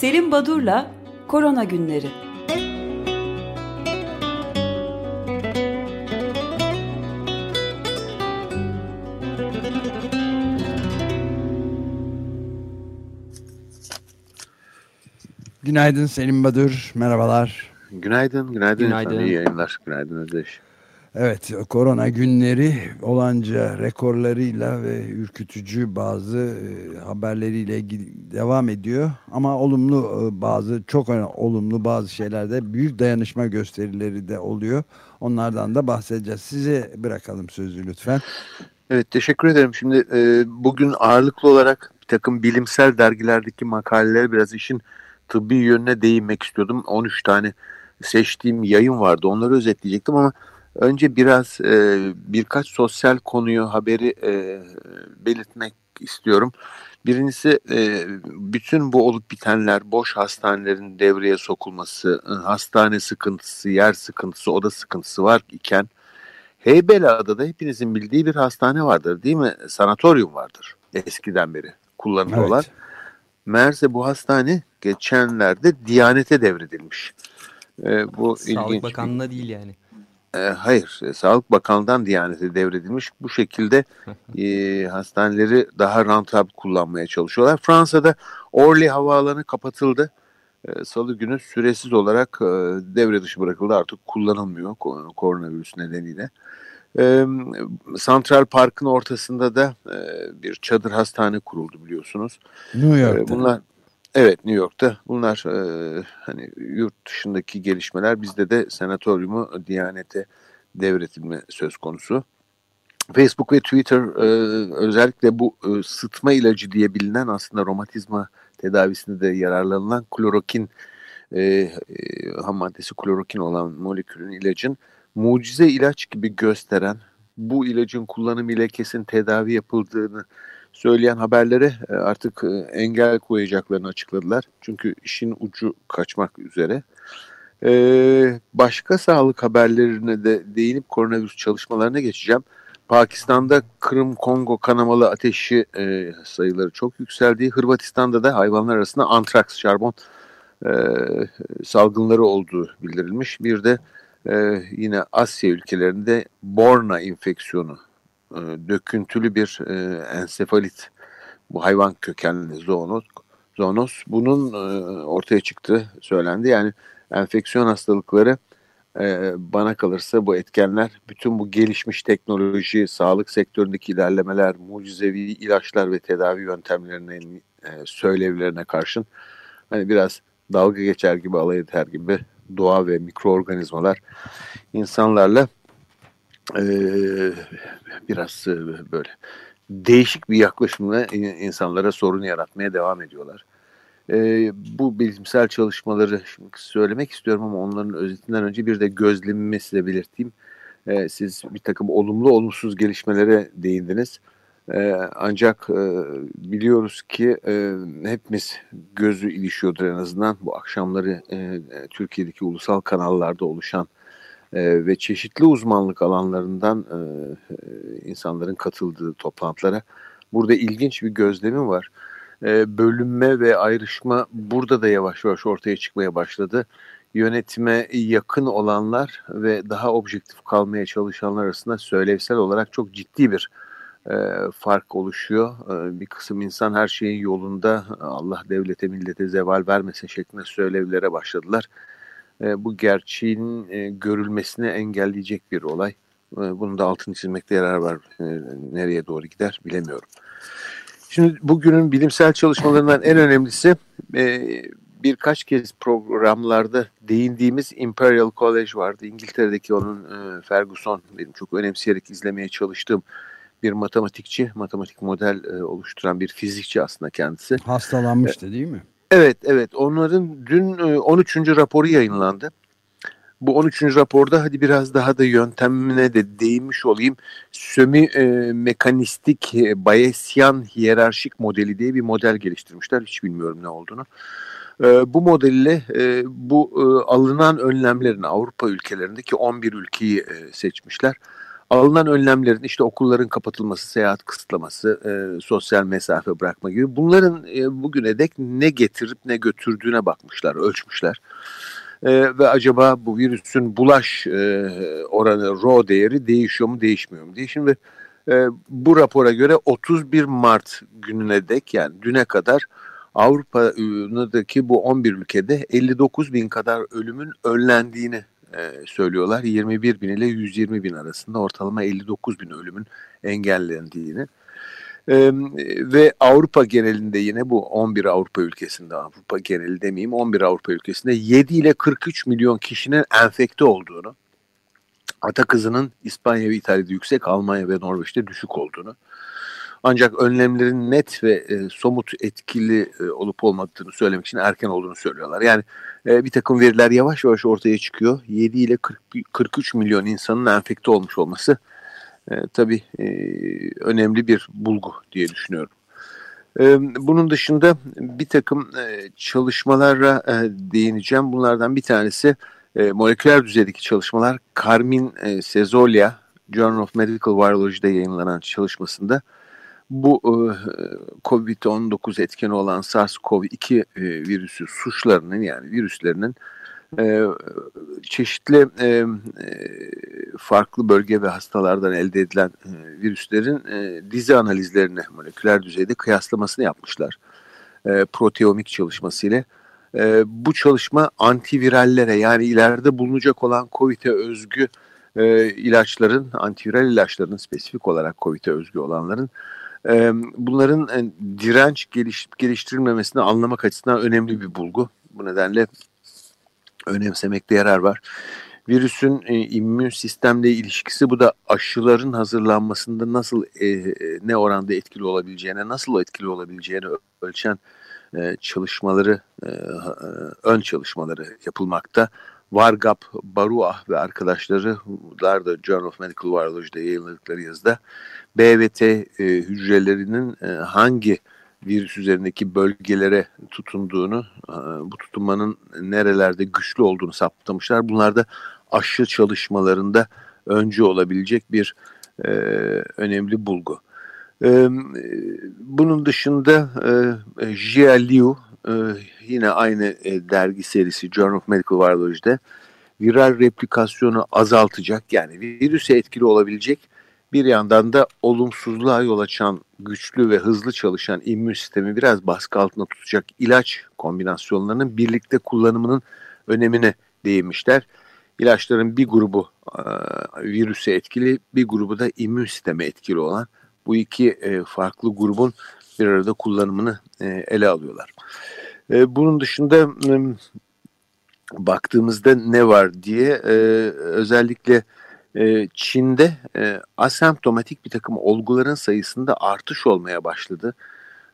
Selim Badur'la Korona Günleri. Günaydın Selim Badur, merhabalar. Günaydın, günaydın. günaydın. İyi yayınlar. Günaydın Özdeş. Evet, korona günleri olanca rekorlarıyla ve ürkütücü bazı e, haberleriyle devam ediyor. Ama olumlu e, bazı, çok olumlu bazı şeylerde büyük dayanışma gösterileri de oluyor. Onlardan da bahsedeceğiz. Size bırakalım sözü lütfen. Evet, teşekkür ederim. Şimdi e, bugün ağırlıklı olarak bir takım bilimsel dergilerdeki makaleleri biraz işin tıbbi yönüne değinmek istiyordum. 13 tane seçtiğim yayın vardı. Onları özetleyecektim ama önce biraz e, birkaç sosyal konuyu haberi e, belirtmek istiyorum. Birincisi e, bütün bu olup bitenler, boş hastanelerin devreye sokulması, e, hastane sıkıntısı, yer sıkıntısı, oda sıkıntısı var iken Heybeliada'da hepinizin bildiği bir hastane vardır değil mi? Sanatoryum vardır eskiden beri kullanımda evet. Meğerse bu hastane geçenlerde Diyanet'e devredilmiş. E, bu Sağlık ilginç Bakanlığı'na değil yani. E, hayır, e, Sağlık Bakanlığı'ndan Diyanet'e devredilmiş. Bu şekilde e, hastaneleri daha rantab kullanmaya çalışıyorlar. Fransa'da Orly Havaalanı kapatıldı. E, Salı günü süresiz olarak e, devre dışı bırakıldı. Artık kullanılmıyor koronavirüs nedeniyle. E, Central Park'ın ortasında da e, bir çadır hastane kuruldu biliyorsunuz. New York'ta. E, bunlar Evet New York'ta bunlar e, hani yurt dışındaki gelişmeler bizde de senatoryumu Diyanet'e devretilme söz konusu. Facebook ve Twitter e, özellikle bu e, sıtma ilacı diye bilinen aslında romatizma tedavisinde de yararlanılan klorokin e, e, ham maddesi klorokin olan molekülün ilacın mucize ilaç gibi gösteren bu ilacın kullanımı ile kesin tedavi yapıldığını söyleyen haberlere e, artık e, engel koyacaklarını açıkladılar. Çünkü işin ucu kaçmak üzere. E, başka sağlık haberlerine de değinip koronavirüs çalışmalarına geçeceğim. Pakistan'da Kırım-Kongo kanamalı ateşi sayıları çok yükseldiği, Hırvatistan'da da hayvanlar arasında antraks, şarbon salgınları olduğu bildirilmiş. Bir de yine Asya ülkelerinde Borna infeksiyonu e, döküntülü bir e, ensefalit bu hayvan kökenli zoonoz, zoonoz bunun e, ortaya çıktı söylendi. Yani enfeksiyon hastalıkları e, bana kalırsa bu etkenler bütün bu gelişmiş teknoloji, sağlık sektöründeki ilerlemeler, mucizevi ilaçlar ve tedavi yöntemlerinin e, söylevlerine karşın hani biraz dalga geçer gibi alay eder gibi doğa ve mikroorganizmalar insanlarla e, biraz e, böyle değişik bir yaklaşımla insanlara sorun yaratmaya devam ediyorlar. E, bu bilimsel çalışmaları şimdi söylemek istiyorum ama onların özetinden önce bir de gözlemimi size belirteyim. E, siz bir takım olumlu olumsuz gelişmelere değindiniz. E, ancak e, biliyoruz ki e, hepimiz gözü ilişiyordur en azından bu akşamları e, Türkiye'deki ulusal kanallarda oluşan e, ve çeşitli uzmanlık alanlarından e, e, insanların katıldığı toplantılara. Burada ilginç bir gözlemim var. E, bölünme ve ayrışma burada da yavaş yavaş ortaya çıkmaya başladı. Yönetime yakın olanlar ve daha objektif kalmaya çalışanlar arasında söylevsel olarak çok ciddi bir e, fark oluşuyor. E, bir kısım insan her şeyin yolunda Allah devlete millete zeval vermesin şeklinde söylevlere başladılar e, bu gerçeğin e, görülmesini engelleyecek bir olay. E, bunu da altını çizmekte yarar var. E, nereye doğru gider bilemiyorum. Şimdi bugünün bilimsel çalışmalarından en önemlisi e, birkaç kez programlarda değindiğimiz Imperial College vardı. İngiltere'deki onun e, Ferguson benim çok önemseyerek izlemeye çalıştığım bir matematikçi, matematik model e, oluşturan bir fizikçi aslında kendisi. Hastalanmıştı değil mi? Evet, evet. Onların dün 13. E, raporu yayınlandı. Bu 13. raporda hadi biraz daha da yöntemine de değinmiş olayım. Sömi e, mekanistik e, Bayesian hiyerarşik modeli diye bir model geliştirmişler. Hiç bilmiyorum ne olduğunu. E, bu modelle e, bu e, alınan önlemlerin Avrupa ülkelerindeki 11 ülkeyi e, seçmişler. Alınan önlemlerin işte okulların kapatılması, seyahat kısıtlaması, e, sosyal mesafe bırakma gibi bunların e, bugüne dek ne getirip ne götürdüğüne bakmışlar, ölçmüşler. E, ve acaba bu virüsün bulaş e, oranı, RO değeri değişiyor mu değişmiyor mu diye. Şimdi e, bu rapora göre 31 Mart gününe dek yani düne kadar Avrupa'daki bu 11 ülkede 59 bin kadar ölümün önlendiğini e, söylüyorlar. 21 bin ile 120 bin arasında ortalama 59 bin ölümün engellendiğini. Ee, ve Avrupa genelinde yine bu 11 Avrupa ülkesinde Avrupa geneli demeyeyim 11 Avrupa ülkesinde 7 ile 43 milyon kişinin enfekte olduğunu ata kızının İspanya ve İtalya'da yüksek Almanya ve Norveç'te düşük olduğunu ancak önlemlerin net ve e, somut etkili e, olup olmadığını söylemek için erken olduğunu söylüyorlar. Yani e, bir takım veriler yavaş yavaş ortaya çıkıyor. 7 ile 40, 43 milyon insanın enfekte olmuş olması e, tabii e, önemli bir bulgu diye düşünüyorum. E, bunun dışında bir takım e, çalışmalara e, değineceğim. Bunlardan bir tanesi moleküler düzeydeki çalışmalar. Carmin Sezolya, Journal of Medical Virology'de yayınlanan çalışmasında bu e, COVID-19 etkeni olan SARS-CoV-2 e, virüsü suçlarının yani virüslerinin e, çeşitli farklı bölge ve hastalardan elde edilen virüslerin dizi analizlerini moleküler düzeyde kıyaslamasını yapmışlar. Proteomik çalışması ile. Bu çalışma antivirallere yani ileride bulunacak olan COVID'e özgü ilaçların, antiviral ilaçların spesifik olarak COVID'e özgü olanların e, bunların e, direnç geliş, geliştirilmemesini anlamak açısından önemli bir bulgu. Bu nedenle önemsemekte yarar var. Virüsün e, immün sistemle ilişkisi bu da aşıların hazırlanmasında nasıl e, ne oranda etkili olabileceğine, nasıl etkili olabileceğini ölçen e, çalışmaları, e, e ön çalışmaları yapılmakta. Vargap, Baruah ve arkadaşları da Journal of Medical Virology'de yayınladıkları yazıda BVT e, hücrelerinin e, hangi virüs üzerindeki bölgelere tutunduğunu, e, bu tutunmanın nerelerde güçlü olduğunu saptamışlar. Bunlar da aşı çalışmalarında öncü olabilecek bir e, önemli bulgu. E, bunun dışında e, Jia Liu e, yine aynı e, dergi serisi Journal of Medical Virology'de viral replikasyonu azaltacak yani virüse etkili olabilecek bir yandan da olumsuzluğa yol açan güçlü ve hızlı çalışan immün sistemi biraz baskı altında tutacak ilaç kombinasyonlarının birlikte kullanımının önemine değinmişler. İlaçların bir grubu e, virüse etkili, bir grubu da immün sisteme etkili olan bu iki e, farklı grubun bir arada kullanımını e, ele alıyorlar. E, bunun dışında e, baktığımızda ne var diye e, özellikle ee, Çin'de e, asemptomatik bir takım olguların sayısında artış olmaya başladı.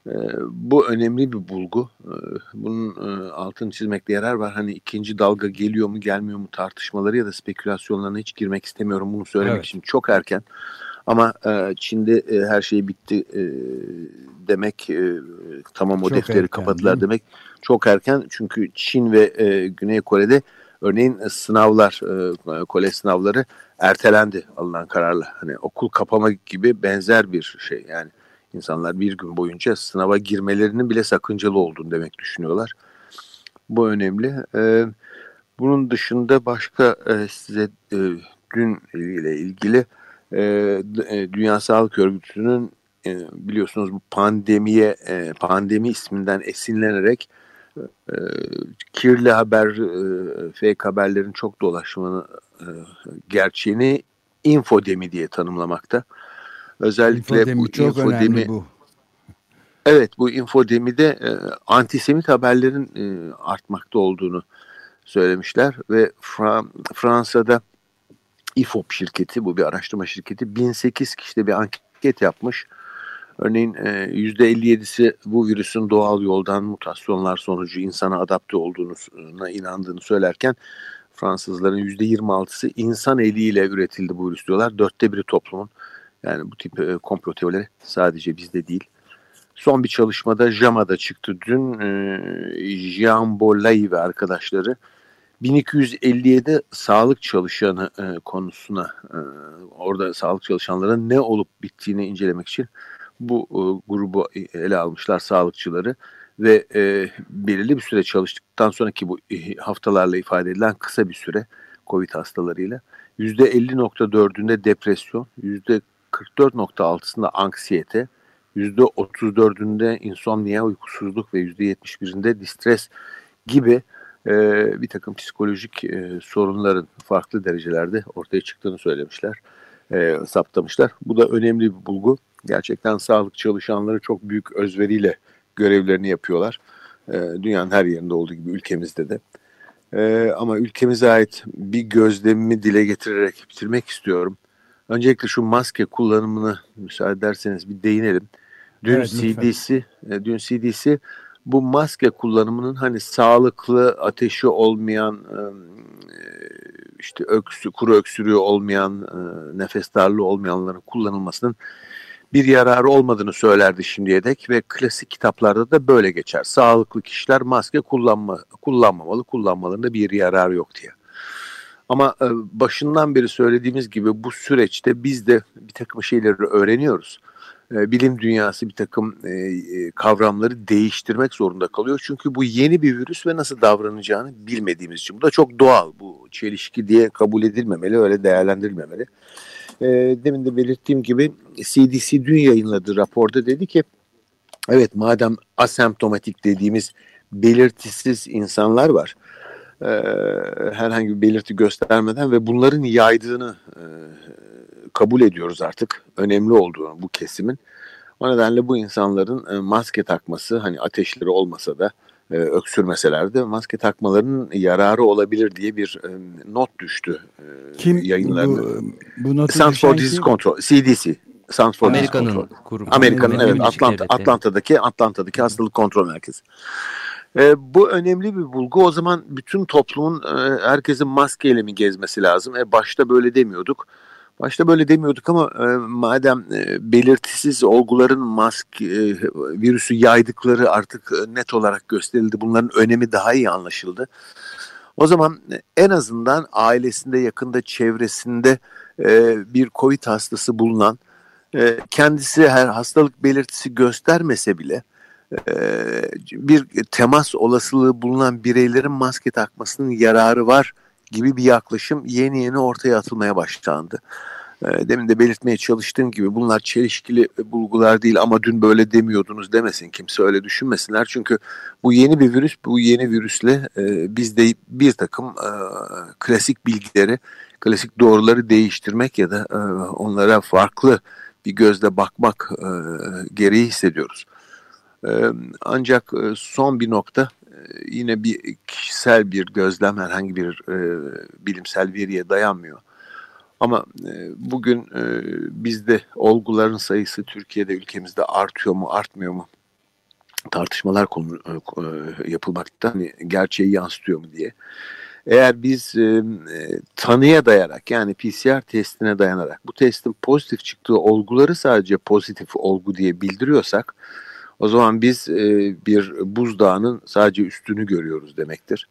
Ee, bu önemli bir bulgu. Ee, bunun e, altını çizmekte yarar var. Hani ikinci dalga geliyor mu gelmiyor mu tartışmaları ya da spekülasyonlarına hiç girmek istemiyorum. Bunu söylemek evet. için çok erken. Ama e, Çin'de her şey bitti demek, tamam o çok defteri erken, kapattılar demek çok erken. Çünkü Çin ve Güney Kore'de örneğin sınavlar, kolej sınavları ertelendi alınan kararla. Hani okul kapama gibi benzer bir şey yani. insanlar bir gün boyunca sınava girmelerinin bile sakıncalı olduğunu demek düşünüyorlar. Bu önemli. Ee, bunun dışında başka e, size e, dün ile ilgili e, e, Dünya Sağlık Örgütü'nün e, biliyorsunuz bu pandemiye e, pandemi isminden esinlenerek e, kirli haber, e, fake haberlerin çok dolaşmanı e, gerçeğini infodemi diye tanımlamakta. Özellikle infodemi bu çok infodemi bu. Evet bu infodemide e, antisemit haberlerin e, artmakta olduğunu söylemişler ve Fra Fransa'da İFOP şirketi bu bir araştırma şirketi 1008 kişide bir anket yapmış. Örneğin %57'si bu virüsün doğal yoldan mutasyonlar sonucu insana adapte olduğuna inandığını söylerken Fransızların %26'sı insan eliyle üretildi bu virüs diyorlar. Dörtte biri toplumun. Yani bu tip e, komplo teorileri sadece bizde değil. Son bir çalışmada JAMA'da çıktı dün. E, Jean Bollay ve arkadaşları 1257 sağlık çalışanı e, konusuna e, orada sağlık çalışanların ne olup bittiğini incelemek için bu e, grubu ele almışlar sağlıkçıları ve e, belirli bir süre çalıştıktan sonraki bu e, haftalarla ifade edilen kısa bir süre COVID hastalarıyla %50.4'ünde depresyon, %44.6'sında anksiyete, %34'ünde insomnia, uykusuzluk ve %71'inde distres gibi e, bir takım psikolojik e, sorunların farklı derecelerde ortaya çıktığını söylemişler, e, saptamışlar. Bu da önemli bir bulgu. Gerçekten sağlık çalışanları çok büyük özveriyle görevlerini yapıyorlar. E, dünyanın her yerinde olduğu gibi ülkemizde de. E, ama ülkemize ait bir gözlemimi dile getirerek bitirmek istiyorum. Öncelikle şu maske kullanımını müsaade ederseniz bir değinelim. Dün evet, CDC, e, dün CDC bu maske kullanımının hani sağlıklı, ateşi olmayan, e, işte öksü, kuru öksürüğü olmayan, e, nefes darlığı olmayanların kullanılmasının bir yararı olmadığını söylerdi şimdiye dek ve klasik kitaplarda da böyle geçer. Sağlıklı kişiler maske kullanma, kullanmamalı, kullanmalarında bir yararı yok diye. Ama başından beri söylediğimiz gibi bu süreçte biz de bir takım şeyleri öğreniyoruz. E, bilim dünyası bir takım e, e, kavramları değiştirmek zorunda kalıyor. Çünkü bu yeni bir virüs ve nasıl davranacağını bilmediğimiz için. Bu da çok doğal. Bu çelişki diye kabul edilmemeli, öyle değerlendirilmemeli. Demin de belirttiğim gibi CDC dün yayınladığı raporda dedi ki evet madem asemptomatik dediğimiz belirtisiz insanlar var herhangi bir belirti göstermeden ve bunların yaydığını kabul ediyoruz artık önemli olduğunu bu kesimin. O nedenle bu insanların e, maske takması hani ateşleri olmasa da e, öksürmeseler de maske takmalarının yararı olabilir diye bir e, not düştü kim yayınlarında. Bu, bu notu Center for Disease kim? Control, CDC. For Amerika'nın kurumu. Amerika'nın evet Atlanta, Atlanta'daki Atlanta'daki hastalık kontrol merkezi. E, bu önemli bir bulgu. O zaman bütün toplumun e, herkesin maskeyle mi gezmesi lazım? E, başta böyle demiyorduk. Başta böyle demiyorduk ama e, madem e, belirtisiz olguların mask e, virüsü yaydıkları artık e, net olarak gösterildi. Bunların önemi daha iyi anlaşıldı. O zaman e, en azından ailesinde, yakında, çevresinde e, bir COVID hastası bulunan, e, kendisi her hastalık belirtisi göstermese bile e, bir temas olasılığı bulunan bireylerin maske takmasının yararı var gibi bir yaklaşım yeni yeni ortaya atılmaya başlandı. Ee, demin de belirtmeye çalıştığım gibi bunlar çelişkili bulgular değil ama dün böyle demiyordunuz demesin kimse öyle düşünmesinler. Çünkü bu yeni bir virüs bu yeni virüsle e, biz de bir takım e, klasik bilgileri klasik doğruları değiştirmek ya da e, onlara farklı bir gözle bakmak gereği hissediyoruz. Ancak son bir nokta yine bir kişisel bir gözlem herhangi bir e, bilimsel veriye dayanmıyor ama e, bugün e, bizde olguların sayısı Türkiye'de ülkemizde artıyor mu artmıyor mu tartışmalar konu, e, e, yapılmakta hani gerçeği yansıtıyor mu diye. Eğer biz e, e tanıya dayarak yani PCR testine dayanarak bu testin pozitif çıktığı olguları sadece pozitif olgu diye bildiriyorsak o zaman biz e, bir buzdağının sadece üstünü görüyoruz demektir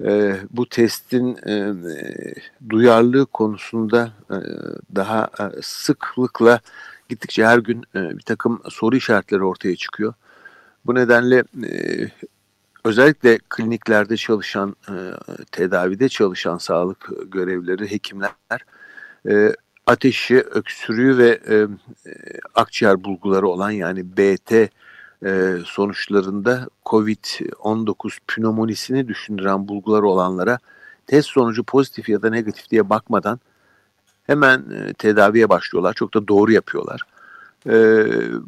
e, bu testin e, duyarlılığı konusunda e, daha e, sıklıkla gittikçe her gün e, bir takım soru işaretleri ortaya çıkıyor. Bu nedenle e, özellikle kliniklerde çalışan, e, tedavide çalışan sağlık görevlileri, hekimler e, ateşi, öksürüğü ve e, e akciğer bulguları olan yani BT e, sonuçlarında COVID-19 pneumonisini düşündüren bulguları olanlara test sonucu pozitif ya da negatif diye bakmadan hemen e, tedaviye başlıyorlar. Çok da doğru yapıyorlar. E,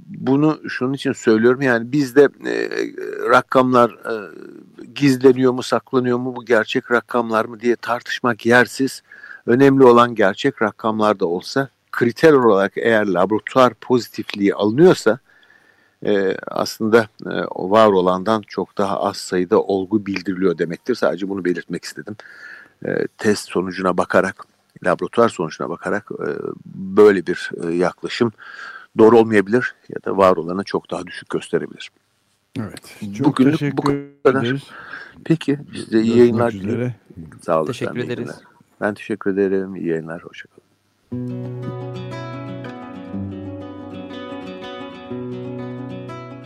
bunu şunun için söylüyorum yani bizde e, rakamlar e, gizleniyor mu saklanıyor mu bu gerçek rakamlar mı diye tartışmak yersiz. Önemli olan gerçek rakamlar da olsa kriter olarak eğer laboratuvar pozitifliği alınıyorsa e, aslında e, var olandan çok daha az sayıda olgu bildiriliyor demektir. Sadece bunu belirtmek istedim. E, test sonucuna bakarak, laboratuvar sonucuna bakarak e, böyle bir e, yaklaşım doğru olmayabilir ya da var olanı çok daha düşük gösterebilir. Evet. Çok Bugünlük teşekkür bu kadar. ederiz. Peki. Size iyi yayınlar diliyorum. Sağ olun. Teşekkür ederiz. Ben teşekkür ederim. İyi yayınlar. Hoşçakalın.